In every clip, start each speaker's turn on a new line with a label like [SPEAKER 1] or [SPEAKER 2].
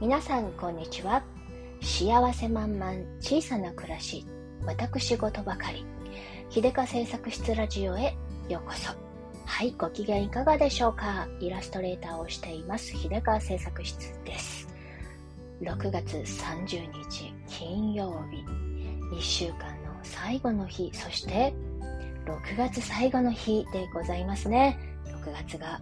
[SPEAKER 1] 皆さんこんにちは。幸せ満々小さな暮らし私事ばかり。秀香製作室ラジオへようこそ。はいご機嫌いかがでしょうか。イラストレーターをしています秀香製作室です。6月30日金曜日。1週間の最後の日。そして6月最後の日でございますね。6月が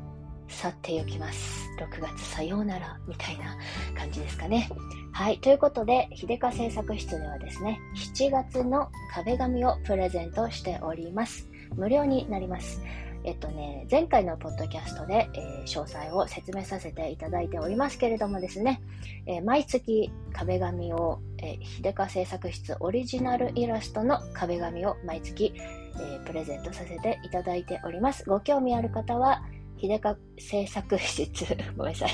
[SPEAKER 1] 去ってゆきます。6月さようならみたいな感じですかね。はい。ということで、秀香製作室ではですね、7月の壁紙をプレゼントしております。無料になります。えっとね、前回のポッドキャストで、えー、詳細を説明させていただいておりますけれどもですね、えー、毎月壁紙を、えー、秀香製作室オリジナルイラストの壁紙を毎月、えプレゼントさせていただいております。ご興味ある方は、秀香製作室、ごめんなさい。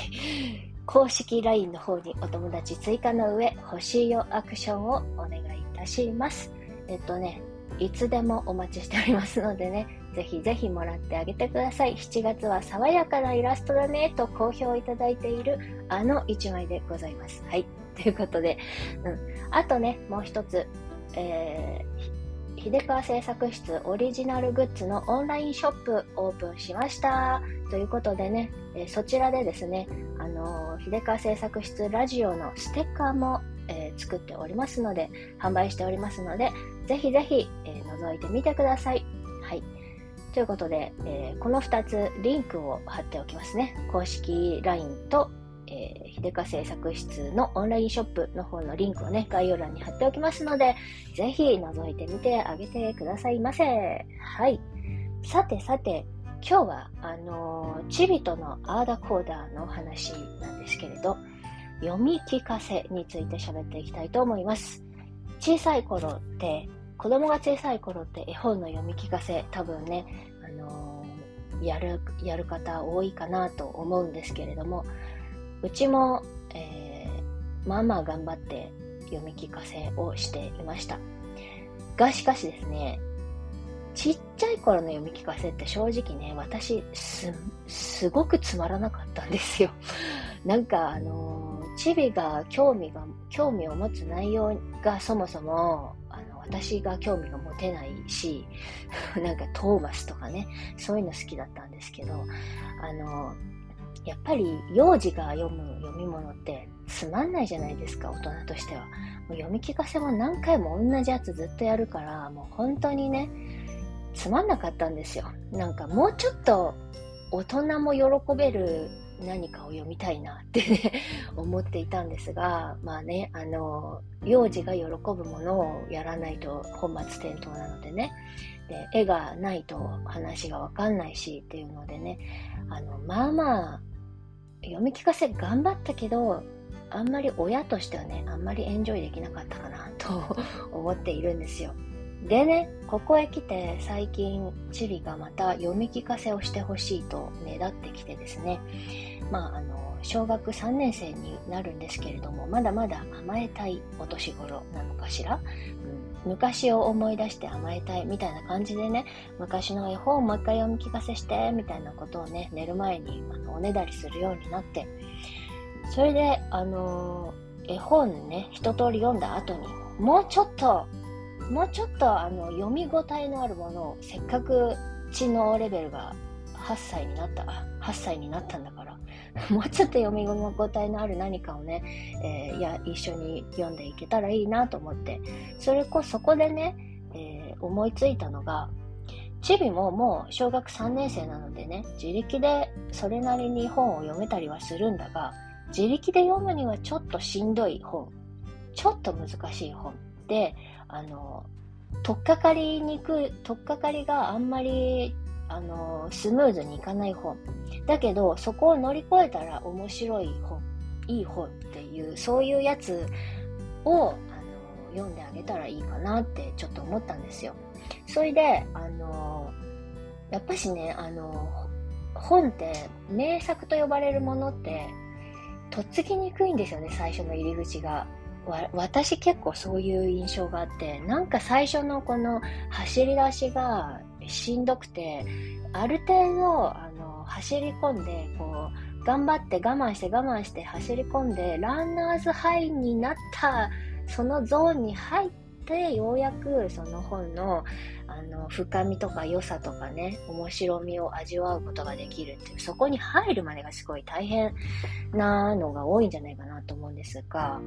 [SPEAKER 1] 公式 LINE の方にお友達追加の上、欲しいよアクションをお願いいたします。えっとね、いつでもお待ちしておりますのでね、ぜひぜひもらってあげてください。7月は爽やかなイラストだねと好評いただいているあの1枚でございます。はい。ということで、うん。あとね、もう一つ、えー、秀川製作室オリジナルグッズのオンラインショップオープンしました。ということでね、えそちらでですね、あの秀川製作室ラジオのステッカーも、えー、作っておりますので、販売しておりますので、ぜひぜひ、えー、覗いてみてください。はい。ということで、えー、この2つリンクを貼っておきますね。公式 LINE とえー、秀香製作室のオンラインショップの方のリンクをね、概要欄に貼っておきますので、ぜひ覗いてみてあげてくださいませ。はい。さてさて、今日は、あのー、チビとのアーダコーダーの話なんですけれど、読み聞かせについて喋っていきたいと思います。小さい頃って、子供が小さい頃って絵本の読み聞かせ、多分ね、あのー、やる、やる方多いかなと思うんですけれども、うちも、えー、まあまあ頑張って読み聞かせをしていました。が、しかしですね、ちっちゃい頃の読み聞かせって正直ね、私、す、すごくつまらなかったんですよ。なんか、あの、チビが興味が、興味を持つ内容がそもそも、あの、私が興味が持てないし、なんかトーマスとかね、そういうの好きだったんですけど、あの、やっぱり幼児が読む読み物ってつまんないじゃないですか、大人としては。もう読み聞かせも何回も同じやつずっとやるから、もう本当にね、つまんなかったんですよ。なんかもうちょっと大人も喜べる何かを読みたいなってね 思っていたんですが、まあね、あの、幼児が喜ぶものをやらないと本末転倒なのでね、で、絵がないと話がわかんないしっていうのでね、あの、まあまあ、読み聞かせ頑張ったけど、あんまり親としてはね、あんまりエンジョイできなかったかなと 思っているんですよ。でね、ここへ来て最近、チビがまた読み聞かせをしてほしいとねだってきてですね、まあ、あの、小学3年生になるんですけれども、まだまだ甘えたいお年頃なのかしら、うん、昔を思い出して甘えたいみたいな感じでね、昔の絵本をもう一回読み聞かせして、みたいなことをね、寝る前にあのおねだりするようになって、それで、あのー、絵本ね、一通り読んだ後に、もうちょっと、もうちょっとあの読み応えのあるものを、せっかく知能レベルが8歳になった、8歳になったんだから、もうちょっと読み応えのある何かをね、えー、や一緒に読んでいけたらいいなと思って、それこそこでね、えー、思いついたのが、チビももう小学3年生なのでね、自力でそれなりに本を読めたりはするんだが、自力で読むにはちょっとしんどい本、ちょっと難しい本。で、あの、とっかかりにくい、とっかかりがあんまりあのスムーズにいかない本。だけどそこを乗り越えたら面白い本いい本っていうそういうやつをあの読んであげたらいいかなってちょっと思ったんですよ。それであのやっぱしねあの本って名作と呼ばれるものってとっつきにくいんですよね最初の入り口が。私結構そういう印象があってなんか最初のこの走り出しがしんどくて、ある程度、あの、走り込んで、こう、頑張って我慢して我慢して走り込んで、ランナーズハイになった、そのゾーンに入って、ようやくその本のあの深みとか良さとかね、面白みを味わうことができるっていう、そこに入るまでがすごい大変なのが多いんじゃないかなと思うんですが、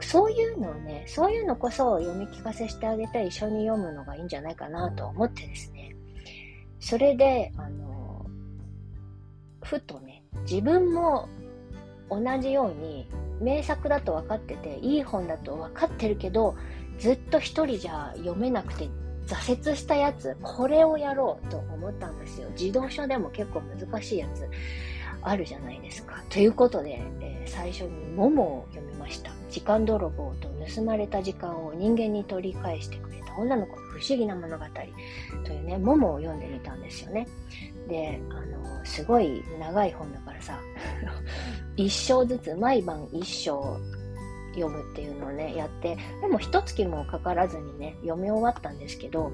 [SPEAKER 1] そういうのをね、そういうのこそ読み聞かせしてあげて一緒に読むのがいいんじゃないかなと思ってですね、それで、あの、ふとね、自分も同じように名作だと分かってて、いい本だと分かってるけど、ずっと一人じゃ読めなくて挫折したやつ、これをやろうと思ったんですよ。児童書でも結構難しいやつあるじゃないですか。ということで、えー、最初にモモを読みました。時間泥棒と盗まれた時間を人間に取り返してくれた女の子の不思議な物語というね、モモを読んでみたんですよね。で、あの、すごい長い本だからさ、一章ずつ、毎晩一章読むっていうのをね、やって、でも一月もかからずにね、読み終わったんですけど、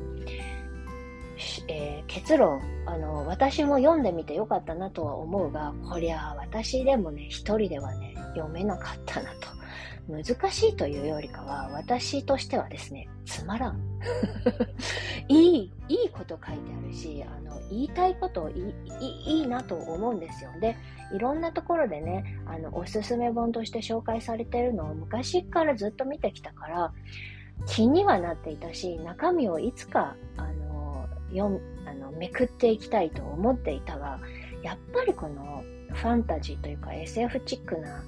[SPEAKER 1] えー、結論あの、私も読んでみてよかったなとは思うが、こりゃ私でもね、一人ではね、読めなかったなと。難しいというよりかは、私としてはですね、つまらん。いい、いいこと書いてあるし、あの、言いたいこといいいいなと思うんですよ。で、いろんなところでね、あの、おすすめ本として紹介されてるのを昔からずっと見てきたから、気にはなっていたし、中身をいつか、あの、読あの、めくっていきたいと思っていたが、やっぱりこのファンタジーというか SF チックな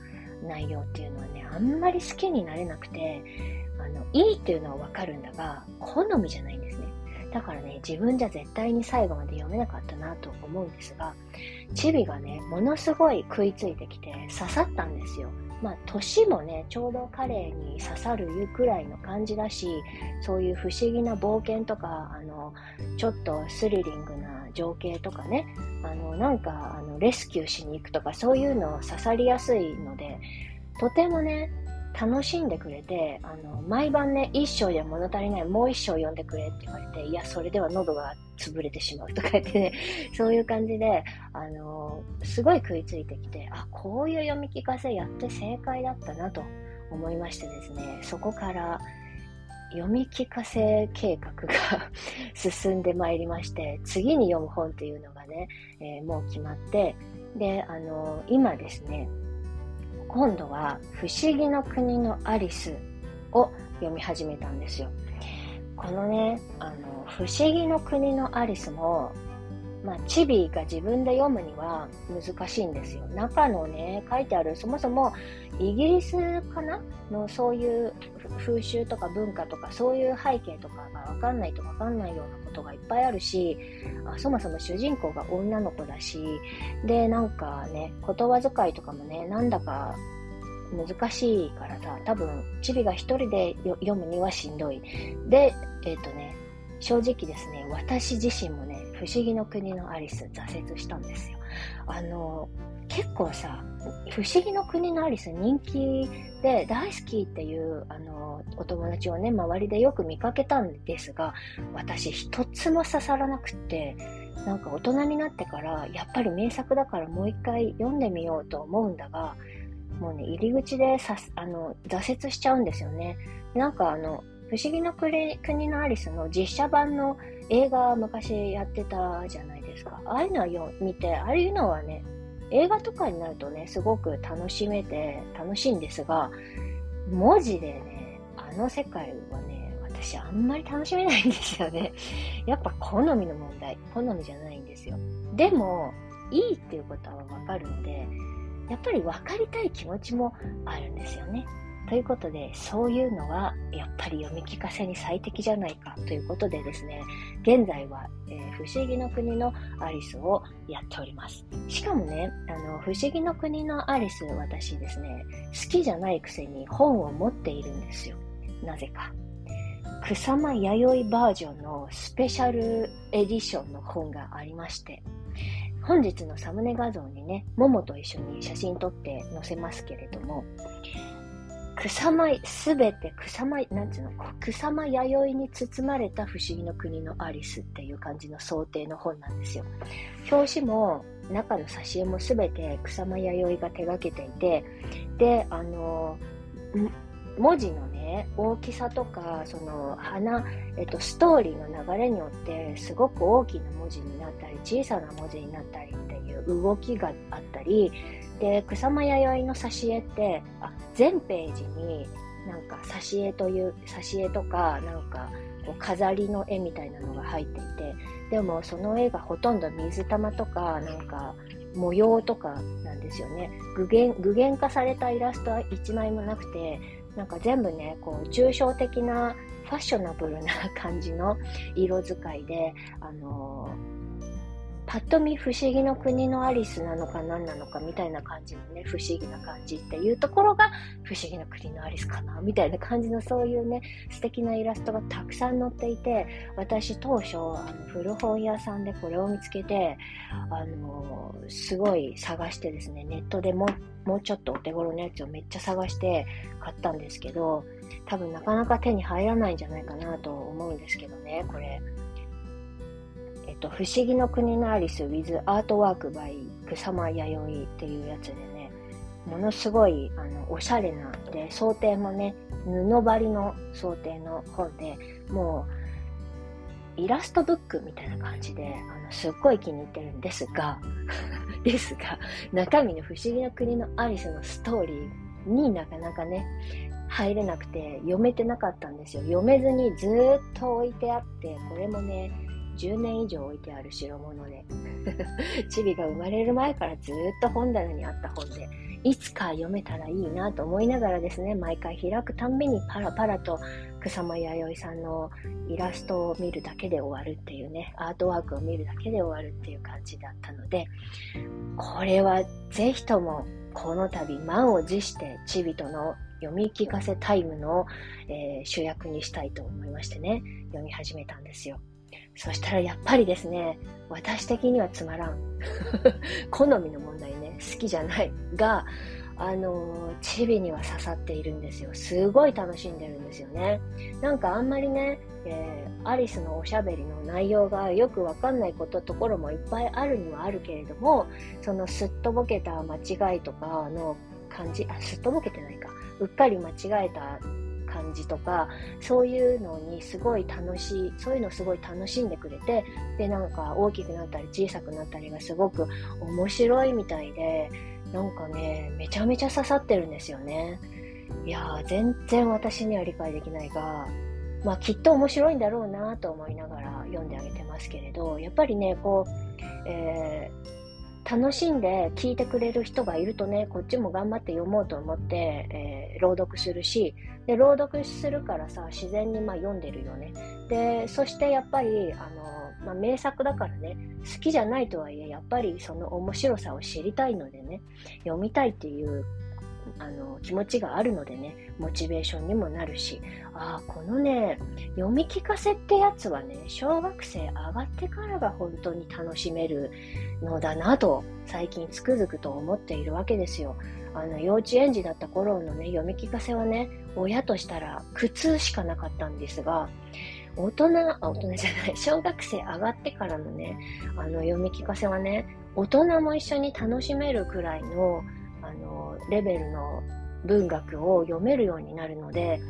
[SPEAKER 1] 内容っていうのはね、あんまり好きになれなくて、あの、いいっていうのはわかるんだが、好みじゃないんですね。だからね、自分じゃ絶対に最後まで読めなかったなと思うんですが、チビがね、ものすごい食いついてきて刺さったんですよ。まあ、年もね、ちょうど彼に刺さるくらいの感じだし、そういう不思議な冒険とか、あの、ちょっとスリリングな情景とかね、あの、なんか、あの、レスキューしに行くとか、そういうの刺さりやすいので、とてもね、楽しんでくれて、あの、毎晩ね、一章じゃ物足りない、もう一章読んでくれって言われて、いや、それでは喉が潰れてしまうとか言ってね、そういう感じで、あの、すごい食いついてきて、あ、こういう読み聞かせやって正解だったなと思いましてですね、そこから読み聞かせ計画が 進んでまいりまして、次に読む本っていうのがね、えー、もう決まって、で、あの、今ですね、今度は不思議の国のアリスを読み始めたんですよ。このね、あの、不思議の国のアリスも、まあ、チビが自分で読むには難しいんですよ。中のね、書いてある、そもそもイギリスかな？のそういう風習とか文化とかそういう背景とかがわかんないとわかんないようなことがいっぱいあるしあそもそも主人公が女の子だしでなんかね言葉遣いとかもねなんだか難しいからさ多分チビが一人で読むにはしんどい。でえっ、ー、とね正直ですね私自身もね不思議の国のアリス挫折したんですよ。あの結構さ不思議の国のアリス人気で大好きっていうあのお友達をね周りでよく見かけたんですが私一つも刺さらなくってなんか大人になってからやっぱり名作だからもう一回読んでみようと思うんだがもうね入り口でさあの挫折しちゃうんですよね。なんかあの不思議の国のアリスの実写版の映画昔やってたじゃないですか。ああいうのを見て、ああいうのはね、映画とかになるとね、すごく楽しめて楽しいんですが、文字でね、あの世界はね、私あんまり楽しめないんですよね。やっぱ好みの問題、好みじゃないんですよ。でも、いいっていうことはわかるので、やっぱり分かりたい気持ちもあるんですよね。ということで、そういうのはやっぱり読み聞かせに最適じゃないかということでですね、現在は、えー、不思議の国のアリスをやっております。しかもね、あの、不思議の国のアリス、私ですね、好きじゃないくせに本を持っているんですよ。なぜか。草間弥生バージョンのスペシャルエディションの本がありまして、本日のサムネ画像にね、ももと一緒に写真撮って載せますけれども、草間、すべて草間、なんていうの、草間弥生に包まれた不思議の国のアリスっていう感じの想定の本なんですよ。表紙も、中の挿絵もすべて草間弥生が手がけていて、で、あの、文字のね、大きさとか、その花、えっと、ストーリーの流れによって、すごく大きな文字になったり、小さな文字になったりっていう動きがあったり、で、草間弥生の挿絵って、あ、全ページになんか挿絵という、挿絵とか、なんか、こう飾りの絵みたいなのが入っていて、でもその絵がほとんど水玉とか、なんか模様とかなんですよね。具現具現化されたイラストは一枚もなくて、なんか全部ね、こう抽象的なファッショナブルな感じの色使いで、あのーパッと見不思議の国のアリスなのか何なのかみたいな感じのね、不思議な感じっていうところが不思議の国のアリスかなみたいな感じのそういうね、素敵なイラストがたくさん載っていて、私当初、あの古本屋さんでこれを見つけて、あのー、すごい探してですね、ネットでももうちょっとお手頃のやつをめっちゃ探して買ったんですけど、多分なかなか手に入らないんじゃないかなと思うんですけどね、これ。っと、不思議の国のアリス with アートワーク by 草間弥生っていうやつでね、ものすごい、あの、おしゃれな、で、想定もね、布張りの想定の本で、もう、イラストブックみたいな感じで、あの、すっごい気に入ってるんですが、ですが、中身の不思議な国のアリスのストーリーになかなかね、入れなくて読めてなかったんですよ。読めずにずっと置いてあって、これもね、10年以上置いてある代物で、チビが生まれる前からずっと本棚にあった本で、いつか読めたらいいなと思いながらですね、毎回開くたんびにパラパラと草間彌生さんのイラストを見るだけで終わるっていうね、アートワークを見るだけで終わるっていう感じだったので、これはぜひともこの度満を持してチビとの読み聞かせタイムの、えー、主役にしたいと思いましてね、読み始めたんですよ。そしたらやっぱりですね、私的にはつまらん。好みの問題ね、好きじゃないが、あの、チビには刺さっているんですよ。すごい楽しんでるんですよね。なんかあんまりね、えー、アリスのおしゃべりの内容がよくわかんないことところもいっぱいあるにはあるけれども、そのすっとぼけた間違いとかの感じ、あ、すっとぼけてないか。うっかり間違えた感じとか、そういうのにすごい楽しい、そういうのすごい楽しんでくれて、で、なんか大きくなったり小さくなったりがすごく面白いみたいで、なんかね、めちゃめちゃ刺さってるんですよね。いやー、全然私には理解できないが、まあきっと面白いんだろうなと思いながら読んであげてますけれど、やっぱりね、こう、えー楽しんで聞いてくれる人がいるとね、こっちも頑張って読もうと思って、えー、朗読するし、で、朗読するからさ、自然にま読んでるよね。で、そしてやっぱり、あの、まあ、名作だからね、好きじゃないとはいえ、やっぱりその面白さを知りたいのでね、読みたいっていうあの気持ちがあるのでね、モチベーションにもなるし、ああ、このね、読み聞かせってやつはね、小学生上がってからが本当に楽しめるのだなと、最近つくづくと思っているわけですよ。あの、幼稚園児だった頃のね、読み聞かせはね、親としたら苦痛しかなかったんですが、大人、あ、大人じゃない、小学生上がってからのね、あの、読み聞かせはね、大人も一緒に楽しめるくらいの、あの、レベルの文学を読めるようになるので、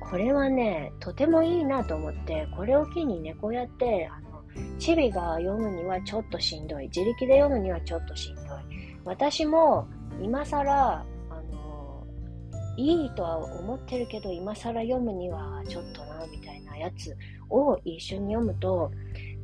[SPEAKER 1] これはね、とてもいいなと思って、これを機にね、こうやって、あの、チビが読むにはちょっとしんどい。自力で読むにはちょっとしんどい。私も、今更、あの、いいとは思ってるけど、今更読むにはちょっとな、みたいなやつを一緒に読むと、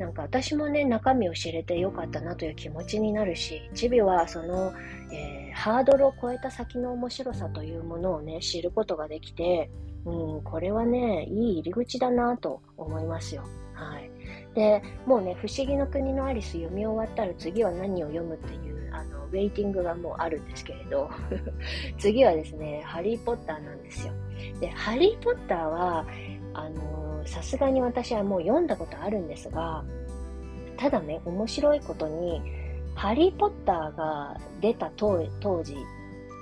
[SPEAKER 1] なんか私もね、中身を知れてよかったなという気持ちになるし、チビはその、えー、ハードルを超えた先の面白さというものをね、知ることができて、うん、これはね、いい入り口だなと思いますよ。はい。で、もうね、不思議の国のアリス読み終わったら次は何を読むっていう、あの、ウェイティングがもうあるんですけれど、次はですね、ハリーポッターなんですよ。で、ハリーポッターは、あの、さすがに私はもう読んだことあるんですが、ただね、面白いことに、ハリー・ポッターが出た当時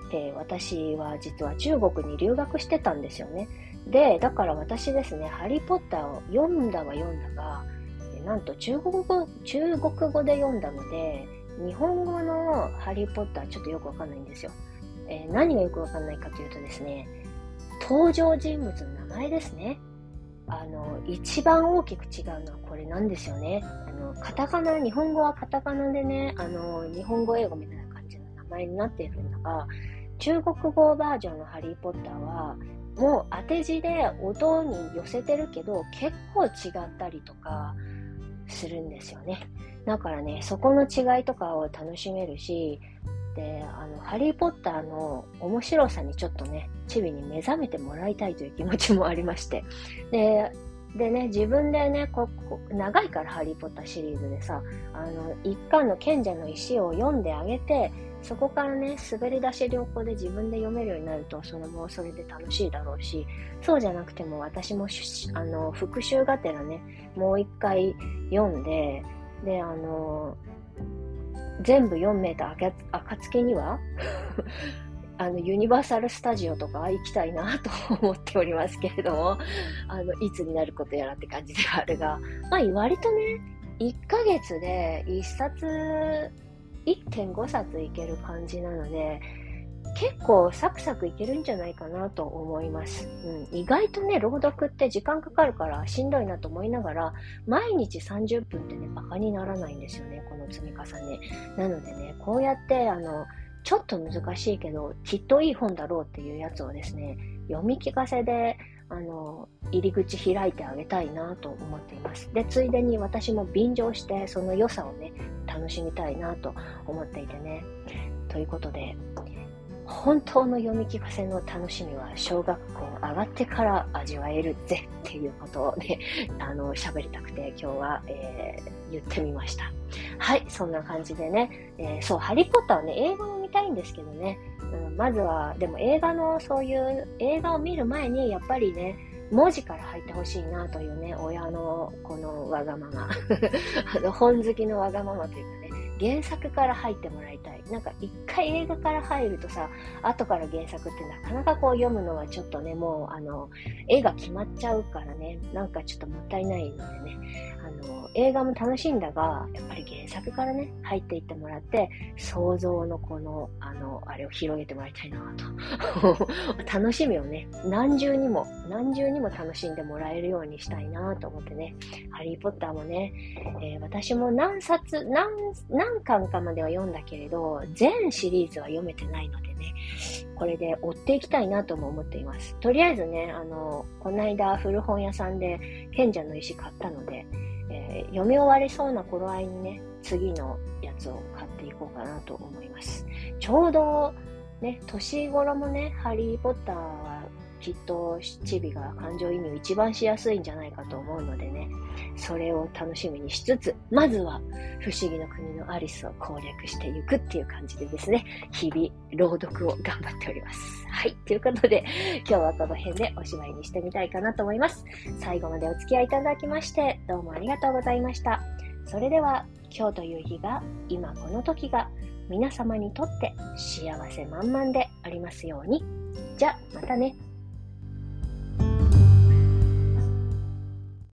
[SPEAKER 1] って私は実は中国に留学してたんですよね。で、だから私ですね、ハリー・ポッターを読んだは読んだが、なんと中国語、中国語で読んだので、日本語のハリーポッターちょっとよくわかんないんですよ。えー、何がよくわかんないかというとですね、登場人物の名前ですね。あの、一番大きく違うのはこれなんですよね。あの、カタカナ、日本語はカタカナでね、あの、日本語英語みたいな感じの名前になっているんだが、中国語バージョンのハリーポッターは、もう当て字で音に寄せてるけど、結構違ったりとかするんですよね。だからね、そこの違いとかを楽しめるし、で、あの、ハリーポッターの面白さにちょっとね、チビに目覚めてもらいたいという気持ちもありまして。で、でね、自分でね、ここ長いからハリー・ポッターシリーズでさ、あの、一巻の賢者の石を読んであげて、そこからね、滑り出し良好で自分で読めるようになると、それもそれで楽しいだろうし、そうじゃなくても私もあの復習がてらね、もう一回読んで、で、あの、全部読めた暁には あの、ユニバーサル・スタジオとか行きたいなと思っておりますけれども、あの、いつになることやらって感じではあるが、まあ、割とね、1ヶ月で1冊、1.5冊いける感じなので、結構サクサクいけるんじゃないかなと思います。うん、意外とね、朗読って時間かかるからしんどいなと思いながら、毎日30分ってね、バカにならないんですよね、この積み重ね。なのでね、こうやって、あの、ちょっと難しいけど、きっといい本だろうっていうやつをですね、読み聞かせで、あの、入り口開いてあげたいなと思っています。で、ついでに私も便乗して、その良さをね、楽しみたいなと思っていてね。ということで、本当の読み聞かせの楽しみは小学校上がってから味わえるぜっていうことをね、あの、喋りたくて今日は、えー、言ってみました。はい、そんな感じでね、えー、そう、ハリーポッターはね、映画も見たいんですけどね、うん、まずは、でも映画のそういう映画を見る前に、やっぱりね、文字から入ってほしいなというね、親のこのわがまま。あの、本好きのわがままというか、原作から入ってもらいたい。なんか一回映画から入るとさ、後から原作ってなかなかこう読むのはちょっとね、もうあの、絵が決まっちゃうからね、なんかちょっともったいないのでね、の、映画も楽しいんだが、やっぱり原作からね、入っていってもらって、想像のこの、あの、あれを広げてもらいたいなと。楽しみをね、何重にも、何重にも楽しんでもらえるようにしたいなと思ってね、ハリーポッターもね、えー、私も何冊、何、何巻かまでは読んだけれど、全シリーズは読めてないのでね、これで追っていきたいなとも思っています。とりあえずね、あの、この間古本屋さんで賢者の石買ったので、えー、読み終わりそうな頃合いにね、次のやつを買っていこうかなと思います。ちょうど、ね、年頃もね、ハリー・ポッターはきっとチビが感情移入一番しやすいんじゃないかと思うのでね、それを楽しみにしつつ、まずは不思議の国のアリスを攻略していくっていう感じでですね、日々朗読を頑張っております。はい。ということで、今日はこの辺でおしまいにしてみたいかなと思います。最後までお付き合いいただきまして、どうもありがとうございました。それでは、今日という日が、今この時が、皆様にとって幸せ満々でありますように。じゃ、またね。